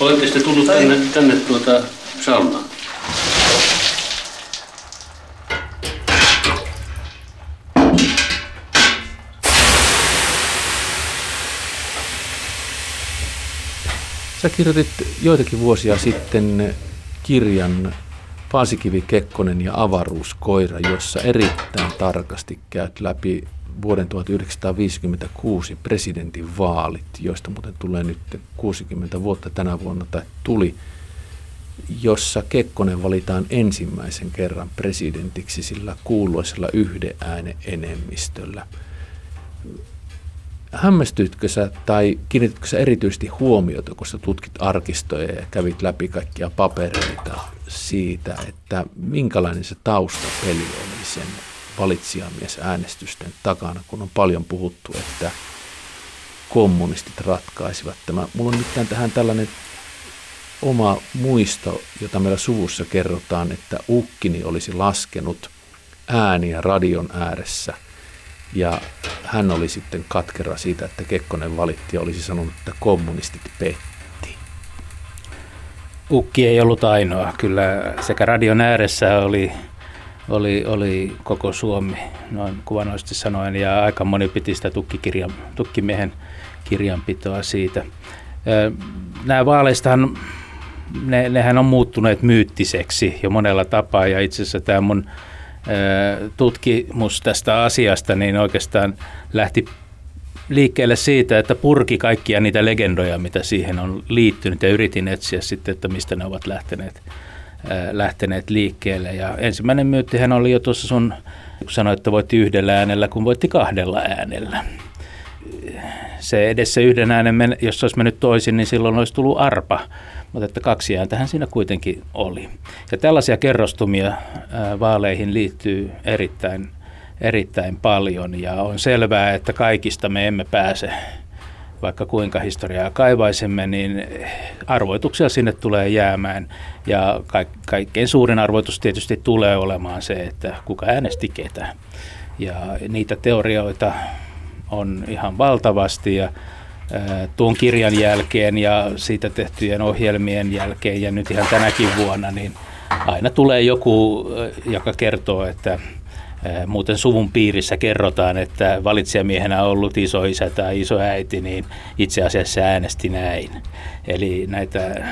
Olette sitten tullut tänne, tänne tuota saunaan? Sä kirjoitit joitakin vuosia sitten kirjan Paasikivi Kekkonen ja avaruuskoira, jossa erittäin tarkasti käyt läpi vuoden 1956 presidentin vaalit, joista muuten tulee nyt 60 vuotta tänä vuonna tai tuli, jossa Kekkonen valitaan ensimmäisen kerran presidentiksi sillä kuuluisella yhden äänen enemmistöllä. Hämmästyitkö sä tai kiinnititkö sä erityisesti huomiota, kun sä tutkit arkistoja ja kävit läpi kaikkia papereita siitä, että minkälainen se taustapeli oli sen valitsijamies-äänestysten takana, kun on paljon puhuttu, että kommunistit ratkaisivat tämä. Mulla on nyt tähän tällainen oma muisto, jota meillä suvussa kerrotaan, että ukkini olisi laskenut ääniä radion ääressä – ja hän oli sitten katkera siitä, että Kekkonen valitti ja olisi sanonut, että kommunistit petti. Ukki ei ollut ainoa. Kyllä sekä radion ääressä oli, oli, oli koko Suomi, noin kuvanoisesti sanoen, ja aika moni piti sitä tukkikirjan, tukkimiehen kirjanpitoa siitä. Nämä vaaleistahan, ne, nehän on muuttuneet myyttiseksi jo monella tapaa, ja itse asiassa tämä mun tutkimus tästä asiasta niin oikeastaan lähti liikkeelle siitä, että purki kaikkia niitä legendoja, mitä siihen on liittynyt ja yritin etsiä sitten, että mistä ne ovat lähteneet, lähteneet liikkeelle. Ja ensimmäinen myyttihän oli jo tuossa sun, kun sanoit, että voitti yhdellä äänellä, kun voitti kahdella äänellä. Se edessä yhden äänen, jos olisi mennyt toisin, niin silloin olisi tullut arpa mutta että kaksi ääntähän siinä kuitenkin oli. Ja tällaisia kerrostumia vaaleihin liittyy erittäin, erittäin paljon ja on selvää, että kaikista me emme pääse vaikka kuinka historiaa kaivaisemme, niin arvoituksia sinne tulee jäämään. Ja kaikkein suurin arvoitus tietysti tulee olemaan se, että kuka äänesti ketä. Ja niitä teorioita on ihan valtavasti ja tuon kirjan jälkeen ja siitä tehtyjen ohjelmien jälkeen ja nyt ihan tänäkin vuonna, niin aina tulee joku, joka kertoo, että muuten suvun piirissä kerrotaan, että valitsijamiehenä ollut isoisä tai isoäiti, niin itse asiassa äänesti näin. Eli näitä,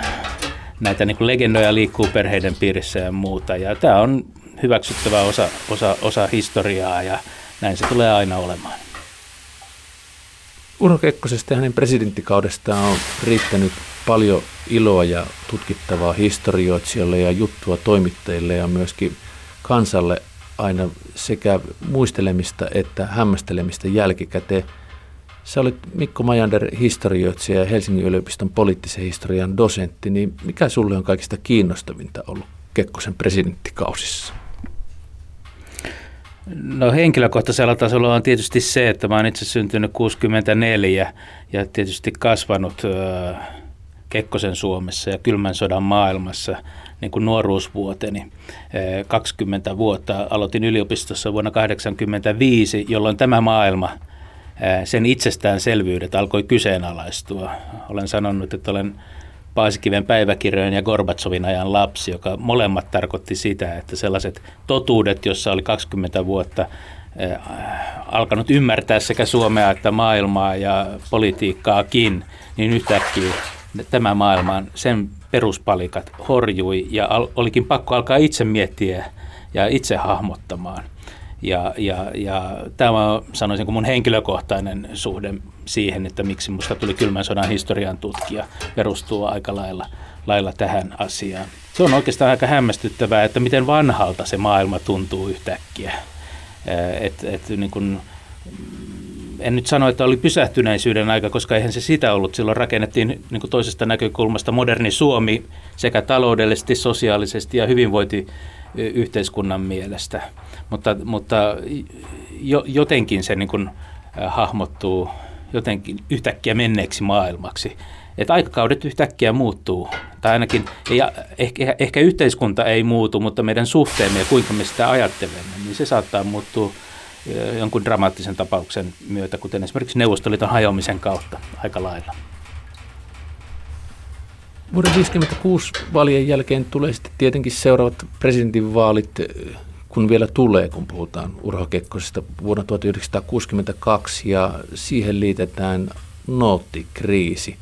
näitä niin legendoja liikkuu perheiden piirissä ja muuta. Ja tämä on hyväksyttävä osa, osa, osa historiaa ja näin se tulee aina olemaan. Urho Kekkosesta ja hänen presidenttikaudestaan on riittänyt paljon iloa ja tutkittavaa historioitsijoille ja juttua toimittajille ja myöskin kansalle aina sekä muistelemista että hämmästelemistä jälkikäteen. Sä olit Mikko Majander historioitsija ja Helsingin yliopiston poliittisen historian dosentti, niin mikä sulle on kaikista kiinnostavinta ollut Kekkosen presidenttikausissa? No henkilökohtaisella tasolla on tietysti se, että mä oon itse syntynyt 64 ja tietysti kasvanut äh, Kekkosen Suomessa ja kylmän sodan maailmassa niin kuin nuoruusvuoteni. 20 vuotta aloitin yliopistossa vuonna 1985, jolloin tämä maailma, sen itsestäänselvyydet alkoi kyseenalaistua. Olen sanonut, että olen Paasikiven päiväkirjojen ja Gorbatsovin ajan lapsi, joka molemmat tarkoitti sitä, että sellaiset totuudet, jossa oli 20 vuotta äh, alkanut ymmärtää sekä Suomea että maailmaa ja politiikkaakin, niin yhtäkkiä tämä maailman, sen peruspalikat horjui ja olikin pakko alkaa itse miettiä ja itse hahmottamaan – ja, ja, ja tämä sanoisin kuin mun henkilökohtainen suhde siihen, että miksi musta tuli kylmän sodan historian tutkija, perustuu aika lailla, lailla tähän asiaan. Se on oikeastaan aika hämmästyttävää, että miten vanhalta se maailma tuntuu yhtäkkiä. Et, et, niin kun, en nyt sano, että oli pysähtyneisyyden aika, koska eihän se sitä ollut. Silloin rakennettiin niin toisesta näkökulmasta moderni Suomi sekä taloudellisesti, sosiaalisesti ja hyvinvointi yhteiskunnan mielestä. Mutta, mutta jo, jotenkin se niin kuin, hahmottuu jotenkin yhtäkkiä menneeksi maailmaksi. Että aikakaudet yhtäkkiä muuttuu. Tai ainakin, ei, ehkä, ehkä yhteiskunta ei muutu, mutta meidän suhteemme ja kuinka me sitä ajattelemme, niin se saattaa muuttua jonkun dramaattisen tapauksen myötä, kuten esimerkiksi Neuvostoliiton hajoamisen kautta aika lailla. Vuoden 1956 vaalien jälkeen tulee sitten tietenkin seuraavat presidentinvaalit, kun vielä tulee, kun puhutaan Urho Kekkosesta vuonna 1962 ja siihen liitetään noottikriisi.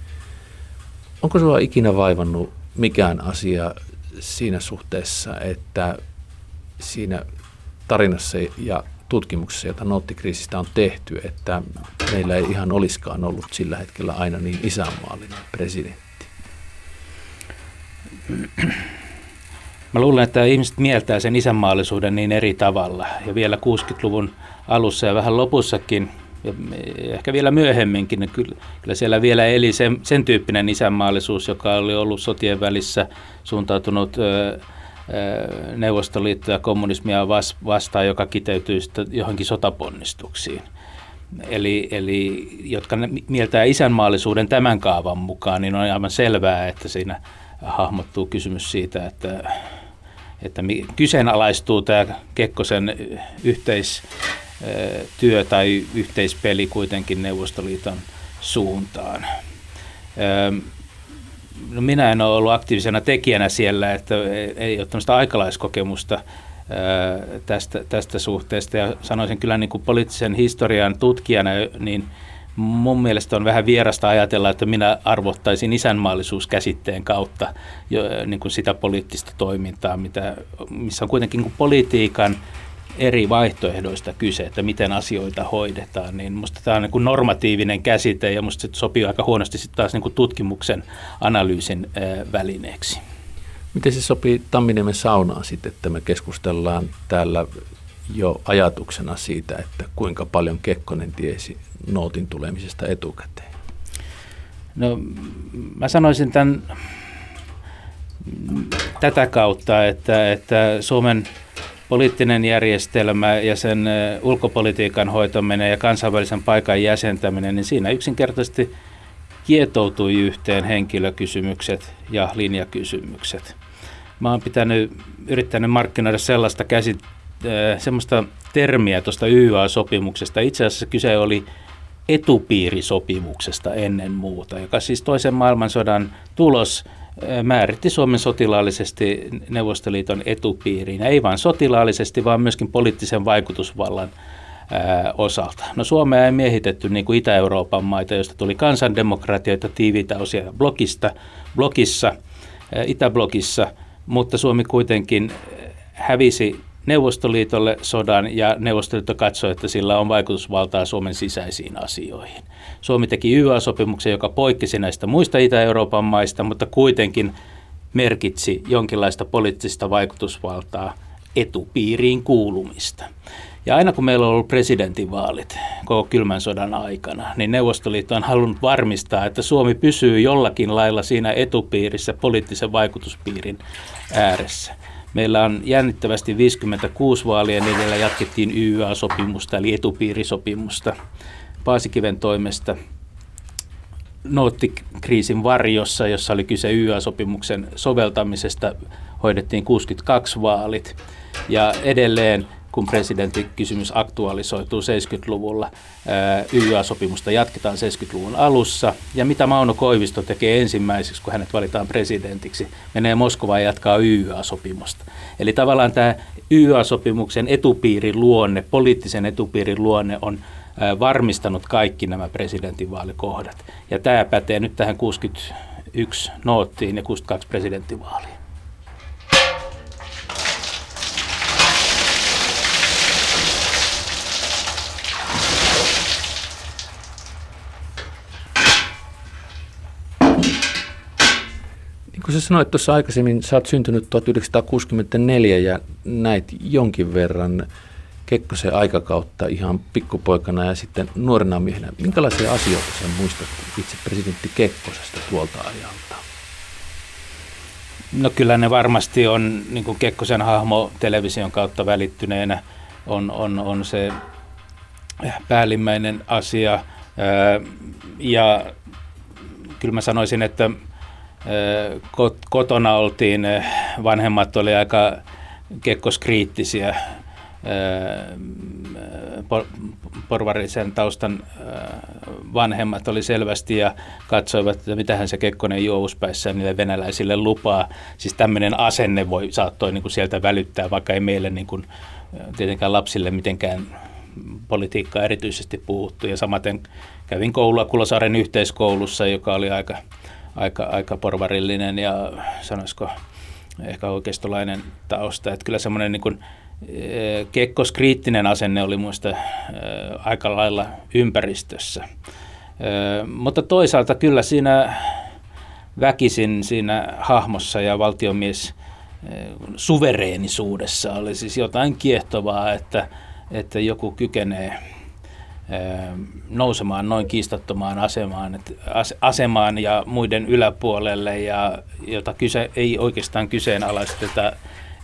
Onko sinua ikinä vaivannut mikään asia siinä suhteessa, että siinä tarinassa ja tutkimuksessa, jota noottikriisistä on tehty, että meillä ei ihan olisikaan ollut sillä hetkellä aina niin isänmaallinen presidentti? Mä luulen, että ihmiset mieltää sen isänmaallisuuden niin eri tavalla. Ja vielä 60-luvun alussa ja vähän lopussakin, ja ehkä vielä myöhemminkin, niin kyllä, kyllä siellä vielä eli sen, sen tyyppinen isänmaallisuus, joka oli ollut sotien välissä suuntautunut ö, Neuvostoliitto ja kommunismia vastaan, joka kiteytyy johonkin sotaponnistuksiin. Eli, eli jotka mieltää isänmaallisuuden tämän kaavan mukaan, niin on aivan selvää, että siinä hahmottuu kysymys siitä, että, että kyseenalaistuu tämä Kekkosen yhteistyö tai yhteispeli kuitenkin Neuvostoliiton suuntaan. No minä en ole ollut aktiivisena tekijänä siellä, että ei ole tämmöistä aikalaiskokemusta tästä, tästä suhteesta. Ja sanoisin kyllä niin kuin poliittisen historian tutkijana, niin mun mielestä on vähän vierasta ajatella, että minä arvottaisin isänmaallisuuskäsitteen kautta jo, niin kuin sitä poliittista toimintaa, mitä, missä on kuitenkin niin politiikan eri vaihtoehdoista kyse, että miten asioita hoidetaan, niin minusta tämä on niin kuin normatiivinen käsite ja minusta se sopii aika huonosti sitten taas niin kuin tutkimuksen analyysin välineeksi. Miten se sopii Tamminiemen saunaan sitten, että me keskustellaan täällä jo ajatuksena siitä, että kuinka paljon Kekkonen tiesi nootin tulemisesta etukäteen? No mä sanoisin tämän tätä kautta, että, että Suomen poliittinen järjestelmä ja sen ulkopolitiikan hoitaminen ja kansainvälisen paikan jäsentäminen, niin siinä yksinkertaisesti kietoutui yhteen henkilökysymykset ja linjakysymykset. Mä oon pitänyt, yrittänyt markkinoida sellaista käsit, semmoista termiä tuosta YA-sopimuksesta. Itse asiassa kyse oli etupiirisopimuksesta ennen muuta, joka siis toisen maailmansodan tulos määritti Suomen sotilaallisesti Neuvostoliiton etupiiriin. Ei vain sotilaallisesti, vaan myöskin poliittisen vaikutusvallan osalta. No Suomea ei miehitetty niin kuin Itä-Euroopan maita, joista tuli kansandemokratioita tiiviitä osia blokista, blokissa, Itäblokissa, mutta Suomi kuitenkin hävisi Neuvostoliitolle sodan ja Neuvostoliitto katsoi, että sillä on vaikutusvaltaa Suomen sisäisiin asioihin. Suomi teki YA-sopimuksen, joka poikkesi näistä muista Itä-Euroopan maista, mutta kuitenkin merkitsi jonkinlaista poliittista vaikutusvaltaa etupiiriin kuulumista. Ja aina kun meillä on ollut presidentinvaalit koko kylmän sodan aikana, niin Neuvostoliitto on halunnut varmistaa, että Suomi pysyy jollakin lailla siinä etupiirissä poliittisen vaikutuspiirin ääressä. Meillä on jännittävästi 56 vaalien edellä jatkettiin YA-sopimusta eli etupiirisopimusta Paasikiven toimesta noottikriisin varjossa, jossa oli kyse YA-sopimuksen soveltamisesta, hoidettiin 62 vaalit. Ja edelleen kun presidenttikysymys aktualisoituu 70-luvulla. YA-sopimusta jatketaan 70-luvun alussa. Ja mitä Mauno Koivisto tekee ensimmäiseksi, kun hänet valitaan presidentiksi? Menee Moskovaan ja jatkaa YA-sopimusta. Eli tavallaan tämä YA-sopimuksen etupiirin luonne, poliittisen etupiirin luonne on varmistanut kaikki nämä presidentinvaalikohdat. Ja tämä pätee nyt tähän 61 noottiin ja 62 presidenttivaaliin. Kun sä sanoit tuossa aikaisemmin, sä oot syntynyt 1964 ja näit jonkin verran Kekkosen aikakautta ihan pikkupoikana ja sitten nuorena miehenä. Minkälaisia asioita sä muistat itse presidentti Kekkosesta tuolta ajalta? No kyllä ne varmasti on niin kuin Kekkosen hahmo television kautta välittyneenä on, on, on se päällimmäinen asia. Ja kyllä mä sanoisin, että kotona oltiin, vanhemmat oli aika kekkoskriittisiä porvarisen taustan vanhemmat oli selvästi ja katsoivat, että mitähän se Kekkonen juovuspäissään niille venäläisille lupaa. Siis tämmöinen asenne voi saattoi niin kuin sieltä välyttää, vaikka ei meille niin kuin, tietenkään lapsille mitenkään politiikkaa erityisesti puhuttu. Ja samaten kävin koulua Kulosaaren yhteiskoulussa, joka oli aika, aika, aika porvarillinen ja sanoisiko ehkä oikeistolainen tausta. Että kyllä semmoinen niin eh, Kekkos kriittinen asenne oli muista eh, aika lailla ympäristössä. Eh, mutta toisaalta kyllä siinä väkisin siinä hahmossa ja valtiomies suvereenisuudessa oli siis jotain kiehtovaa, että, että joku kykenee nousemaan noin kiistattomaan asemaan, että asemaan ja muiden yläpuolelle, ja jota kyse, ei oikeastaan kyseenalaisteta.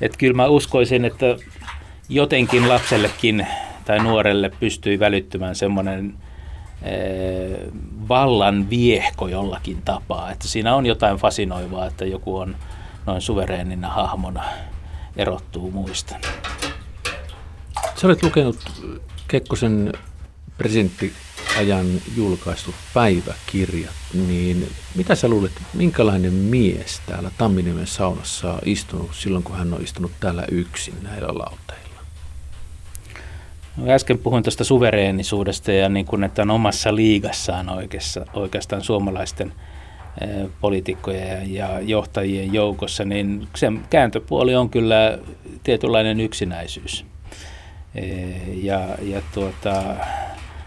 Että kyllä mä uskoisin, että jotenkin lapsellekin tai nuorelle pystyi välittymään semmoinen vallan viehko jollakin tapaa. Että siinä on jotain fasinoivaa, että joku on noin suvereenina hahmona erottuu muista. Sä olet lukenut Kekkosen presidenttiajan julkaistut päiväkirjat, niin mitä sä luulet, minkälainen mies täällä Tamminiemen saunassa on istunut silloin, kun hän on istunut täällä yksin näillä lauteilla? No, äsken puhuin tuosta suvereenisuudesta ja niin kuin, että on omassa liigassaan oikeassa, oikeastaan suomalaisten poliitikkojen ja johtajien joukossa, niin sen kääntöpuoli on kyllä tietynlainen yksinäisyys. Ja, ja tuota,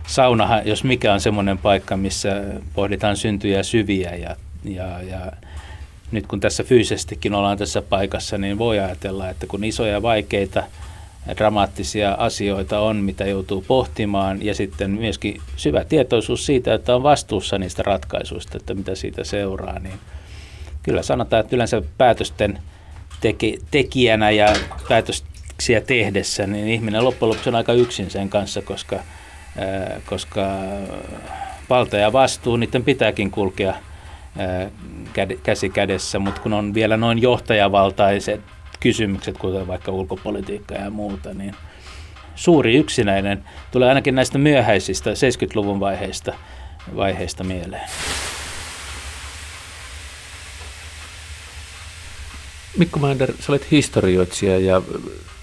saunahan, jos mikä on semmoinen paikka, missä pohditaan syntyjä syviä ja, ja, ja nyt kun tässä fyysisestikin ollaan tässä paikassa, niin voi ajatella, että kun isoja vaikeita dramaattisia asioita on, mitä joutuu pohtimaan, ja sitten myöskin syvä tietoisuus siitä, että on vastuussa niistä ratkaisuista, että mitä siitä seuraa, niin kyllä sanotaan, että yleensä päätösten teki, tekijänä ja päätöksiä tehdessä, niin ihminen loppujen lopuksi on aika yksin sen kanssa, koska – koska valta ja vastuu, niiden pitääkin kulkea käsi kädessä, mutta kun on vielä noin johtajavaltaiset kysymykset, kuten vaikka ulkopolitiikka ja muuta, niin suuri yksinäinen tulee ainakin näistä myöhäisistä 70-luvun vaiheista, vaiheista mieleen. Mikko Mander, sä olet historioitsija ja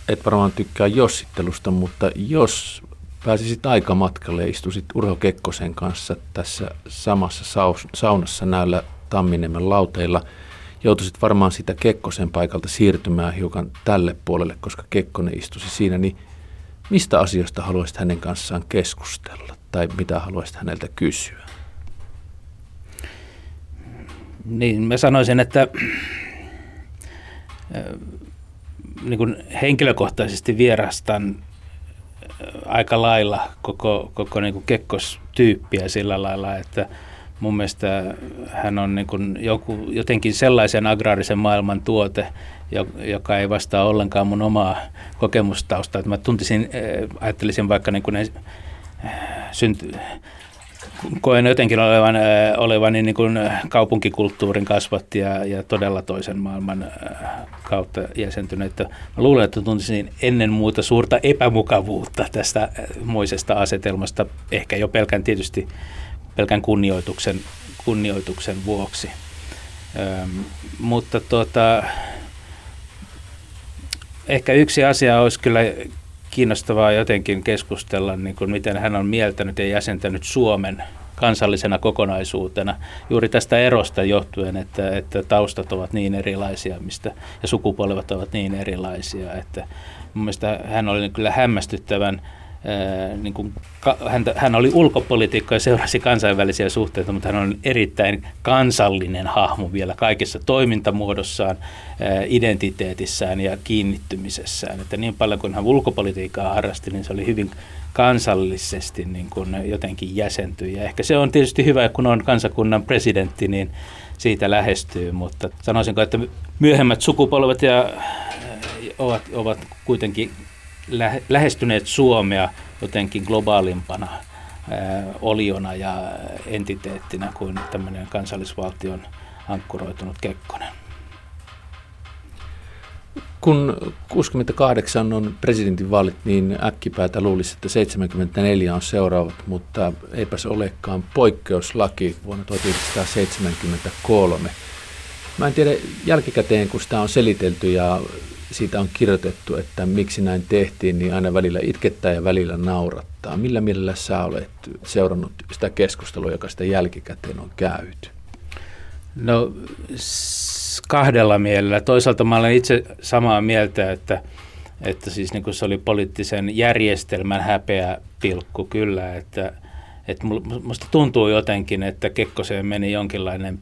et varmaan tykkää jossittelusta, mutta jos pääsisit aikamatkalle ja istuisit Urho Kekkosen kanssa tässä samassa saunassa näillä Tamminiemen lauteilla. Joutuisit varmaan sitä Kekkosen paikalta siirtymään hiukan tälle puolelle, koska Kekkonen istuisi siinä, niin mistä asioista haluaisit hänen kanssaan keskustella tai mitä haluaisit häneltä kysyä? Niin, mä sanoisin, että niin kuin henkilökohtaisesti vierastan aika lailla koko, koko niin kuin kekkostyyppiä sillä lailla, että mun mielestä hän on niin kuin joku, jotenkin sellaisen agraarisen maailman tuote, joka ei vastaa ollenkaan mun omaa kokemustausta. Että mä tuntisin, ajattelisin vaikka niin kuin synty, koen jotenkin olevan, olevan niin kuin kaupunkikulttuurin kasvatti ja, ja todella toisen maailman kautta jäsentynyt. Mä luulen, että tuntisin ennen muuta suurta epämukavuutta tästä moisesta asetelmasta, ehkä jo pelkän tietysti pelkän kunnioituksen, kunnioituksen vuoksi. Ähm, mutta tuota, ehkä yksi asia olisi kyllä kiinnostavaa jotenkin keskustella, niin kuin miten hän on mieltänyt ja jäsentänyt Suomen kansallisena kokonaisuutena juuri tästä erosta johtuen, että, että taustat ovat niin erilaisia mistä, ja sukupolvet ovat niin erilaisia, että mun mielestä hän oli kyllä hämmästyttävän niin kuin, hän, hän oli ulkopolitiikka ja seurasi kansainvälisiä suhteita, mutta hän on erittäin kansallinen hahmo vielä kaikessa toimintamuodossaan, identiteetissään ja kiinnittymisessään. Että niin paljon kuin hän ulkopolitiikkaa harrasti, niin se oli hyvin kansallisesti niin kuin jotenkin jäsentyi. Ja ehkä se on tietysti hyvä, kun on kansakunnan presidentti, niin siitä lähestyy, mutta sanoisinko, että myöhemmät sukupolvet ja ovat, ovat kuitenkin lähestyneet Suomea jotenkin globaalimpana oliona ja entiteettinä kuin tämmöinen kansallisvaltion ankkuroitunut Kekkonen. Kun 68 on presidentinvaalit, niin äkkipäätä luulisi, että 74 on seuraavat, mutta eipä se olekaan poikkeuslaki vuonna 1973. Mä en tiedä jälkikäteen, kun sitä on selitelty ja siitä on kirjoitettu, että miksi näin tehtiin, niin aina välillä itkettää ja välillä naurattaa. Millä mielellä sä olet seurannut sitä keskustelua, joka sitä jälkikäteen on käyty? No kahdella mielellä. Toisaalta mä olen itse samaa mieltä, että, että siis niin kuin se oli poliittisen järjestelmän häpeä pilkku kyllä, että, että musta tuntuu jotenkin, että Kekkoseen meni jonkinlainen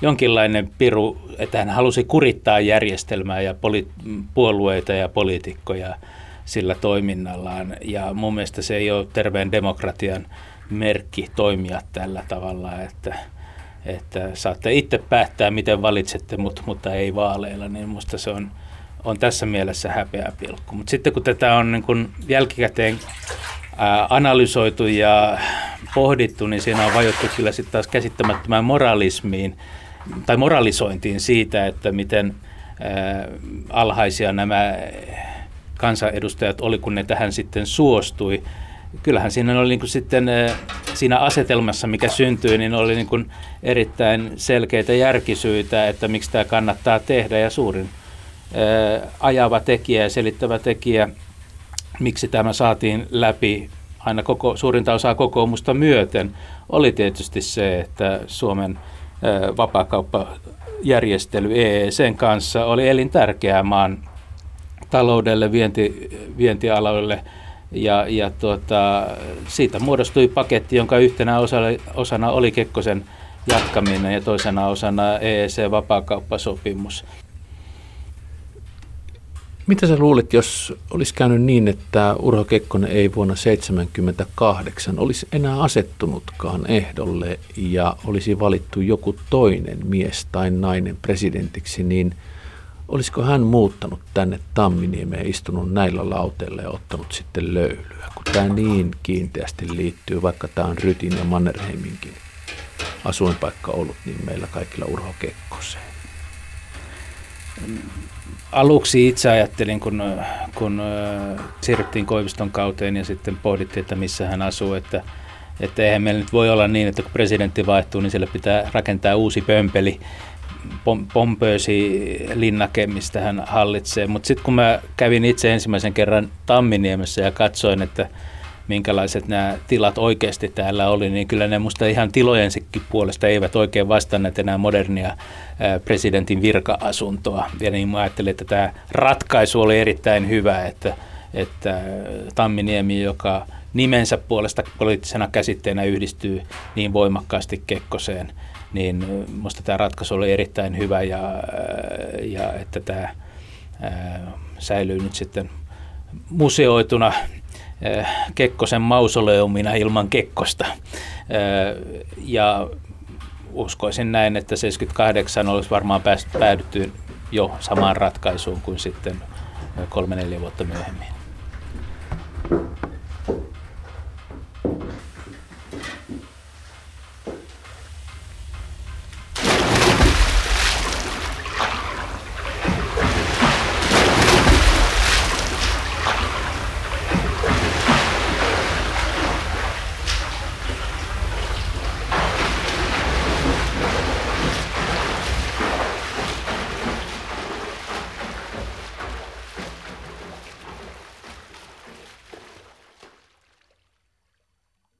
jonkinlainen piru, että hän halusi kurittaa järjestelmää ja poli- puolueita ja poliitikkoja sillä toiminnallaan. Ja mun mielestä se ei ole terveen demokratian merkki toimia tällä tavalla, että, että saatte itse päättää, miten valitsette, mutta, mutta ei vaaleilla, niin musta se on, on tässä mielessä häpeä pilkku. Mutta sitten kun tätä on niin kun jälkikäteen analysoitu ja pohdittu, niin siinä on vajottu kyllä sitten taas käsittämättömään moralismiin, tai moralisointiin siitä, että miten alhaisia nämä kansanedustajat oli, kun ne tähän sitten suostui. Kyllähän siinä oli niin kuin sitten siinä asetelmassa, mikä syntyi, niin oli niin kuin erittäin selkeitä järkisyitä, että miksi tämä kannattaa tehdä. Ja suurin ajava tekijä ja selittävä tekijä, miksi tämä saatiin läpi aina koko, suurinta osaa kokoomusta myöten, oli tietysti se, että Suomen – vapaakauppajärjestely EECn kanssa oli elintärkeää maan taloudelle, vienti, vientialoille ja, ja tuota, siitä muodostui paketti, jonka yhtenä osana, oli Kekkosen jatkaminen ja toisena osana EEC-vapaakauppasopimus. Mitä sä luulet, jos olisi käynyt niin, että Urho Kekkonen ei vuonna 1978 olisi enää asettunutkaan ehdolle ja olisi valittu joku toinen mies tai nainen presidentiksi, niin olisiko hän muuttanut tänne Tamminiemeen, istunut näillä lauteilla ja ottanut sitten löylyä, kun tämä niin kiinteästi liittyy, vaikka tämä on Rytin ja Mannerheiminkin asuinpaikka ollut, niin meillä kaikilla Urho Kekkoseen aluksi itse ajattelin, kun, kun siirryttiin Koiviston kauteen ja sitten pohdittiin, että missä hän asuu, että, että eihän meillä nyt voi olla niin, että kun presidentti vaihtuu, niin sille pitää rakentaa uusi pömpeli, pom, pompöösi linnake, mistä hän hallitsee. Mutta sitten kun mä kävin itse ensimmäisen kerran Tamminiemessä ja katsoin, että minkälaiset nämä tilat oikeasti täällä oli, niin kyllä ne musta ihan tilojensikin puolesta eivät oikein vastanneet enää modernia presidentin virka-asuntoa. Ja niin mä ajattelin, että tämä ratkaisu oli erittäin hyvä, että, että Tamminiemi, joka nimensä puolesta poliittisena käsitteenä yhdistyy niin voimakkaasti Kekkoseen, niin minusta tämä ratkaisu oli erittäin hyvä ja, ja että tämä säilyy nyt sitten museoituna Kekkosen mausoleumina ilman Kekkosta. Ja uskoisin näin, että 78 olisi varmaan päädytty jo samaan ratkaisuun kuin sitten kolme-neljä vuotta myöhemmin.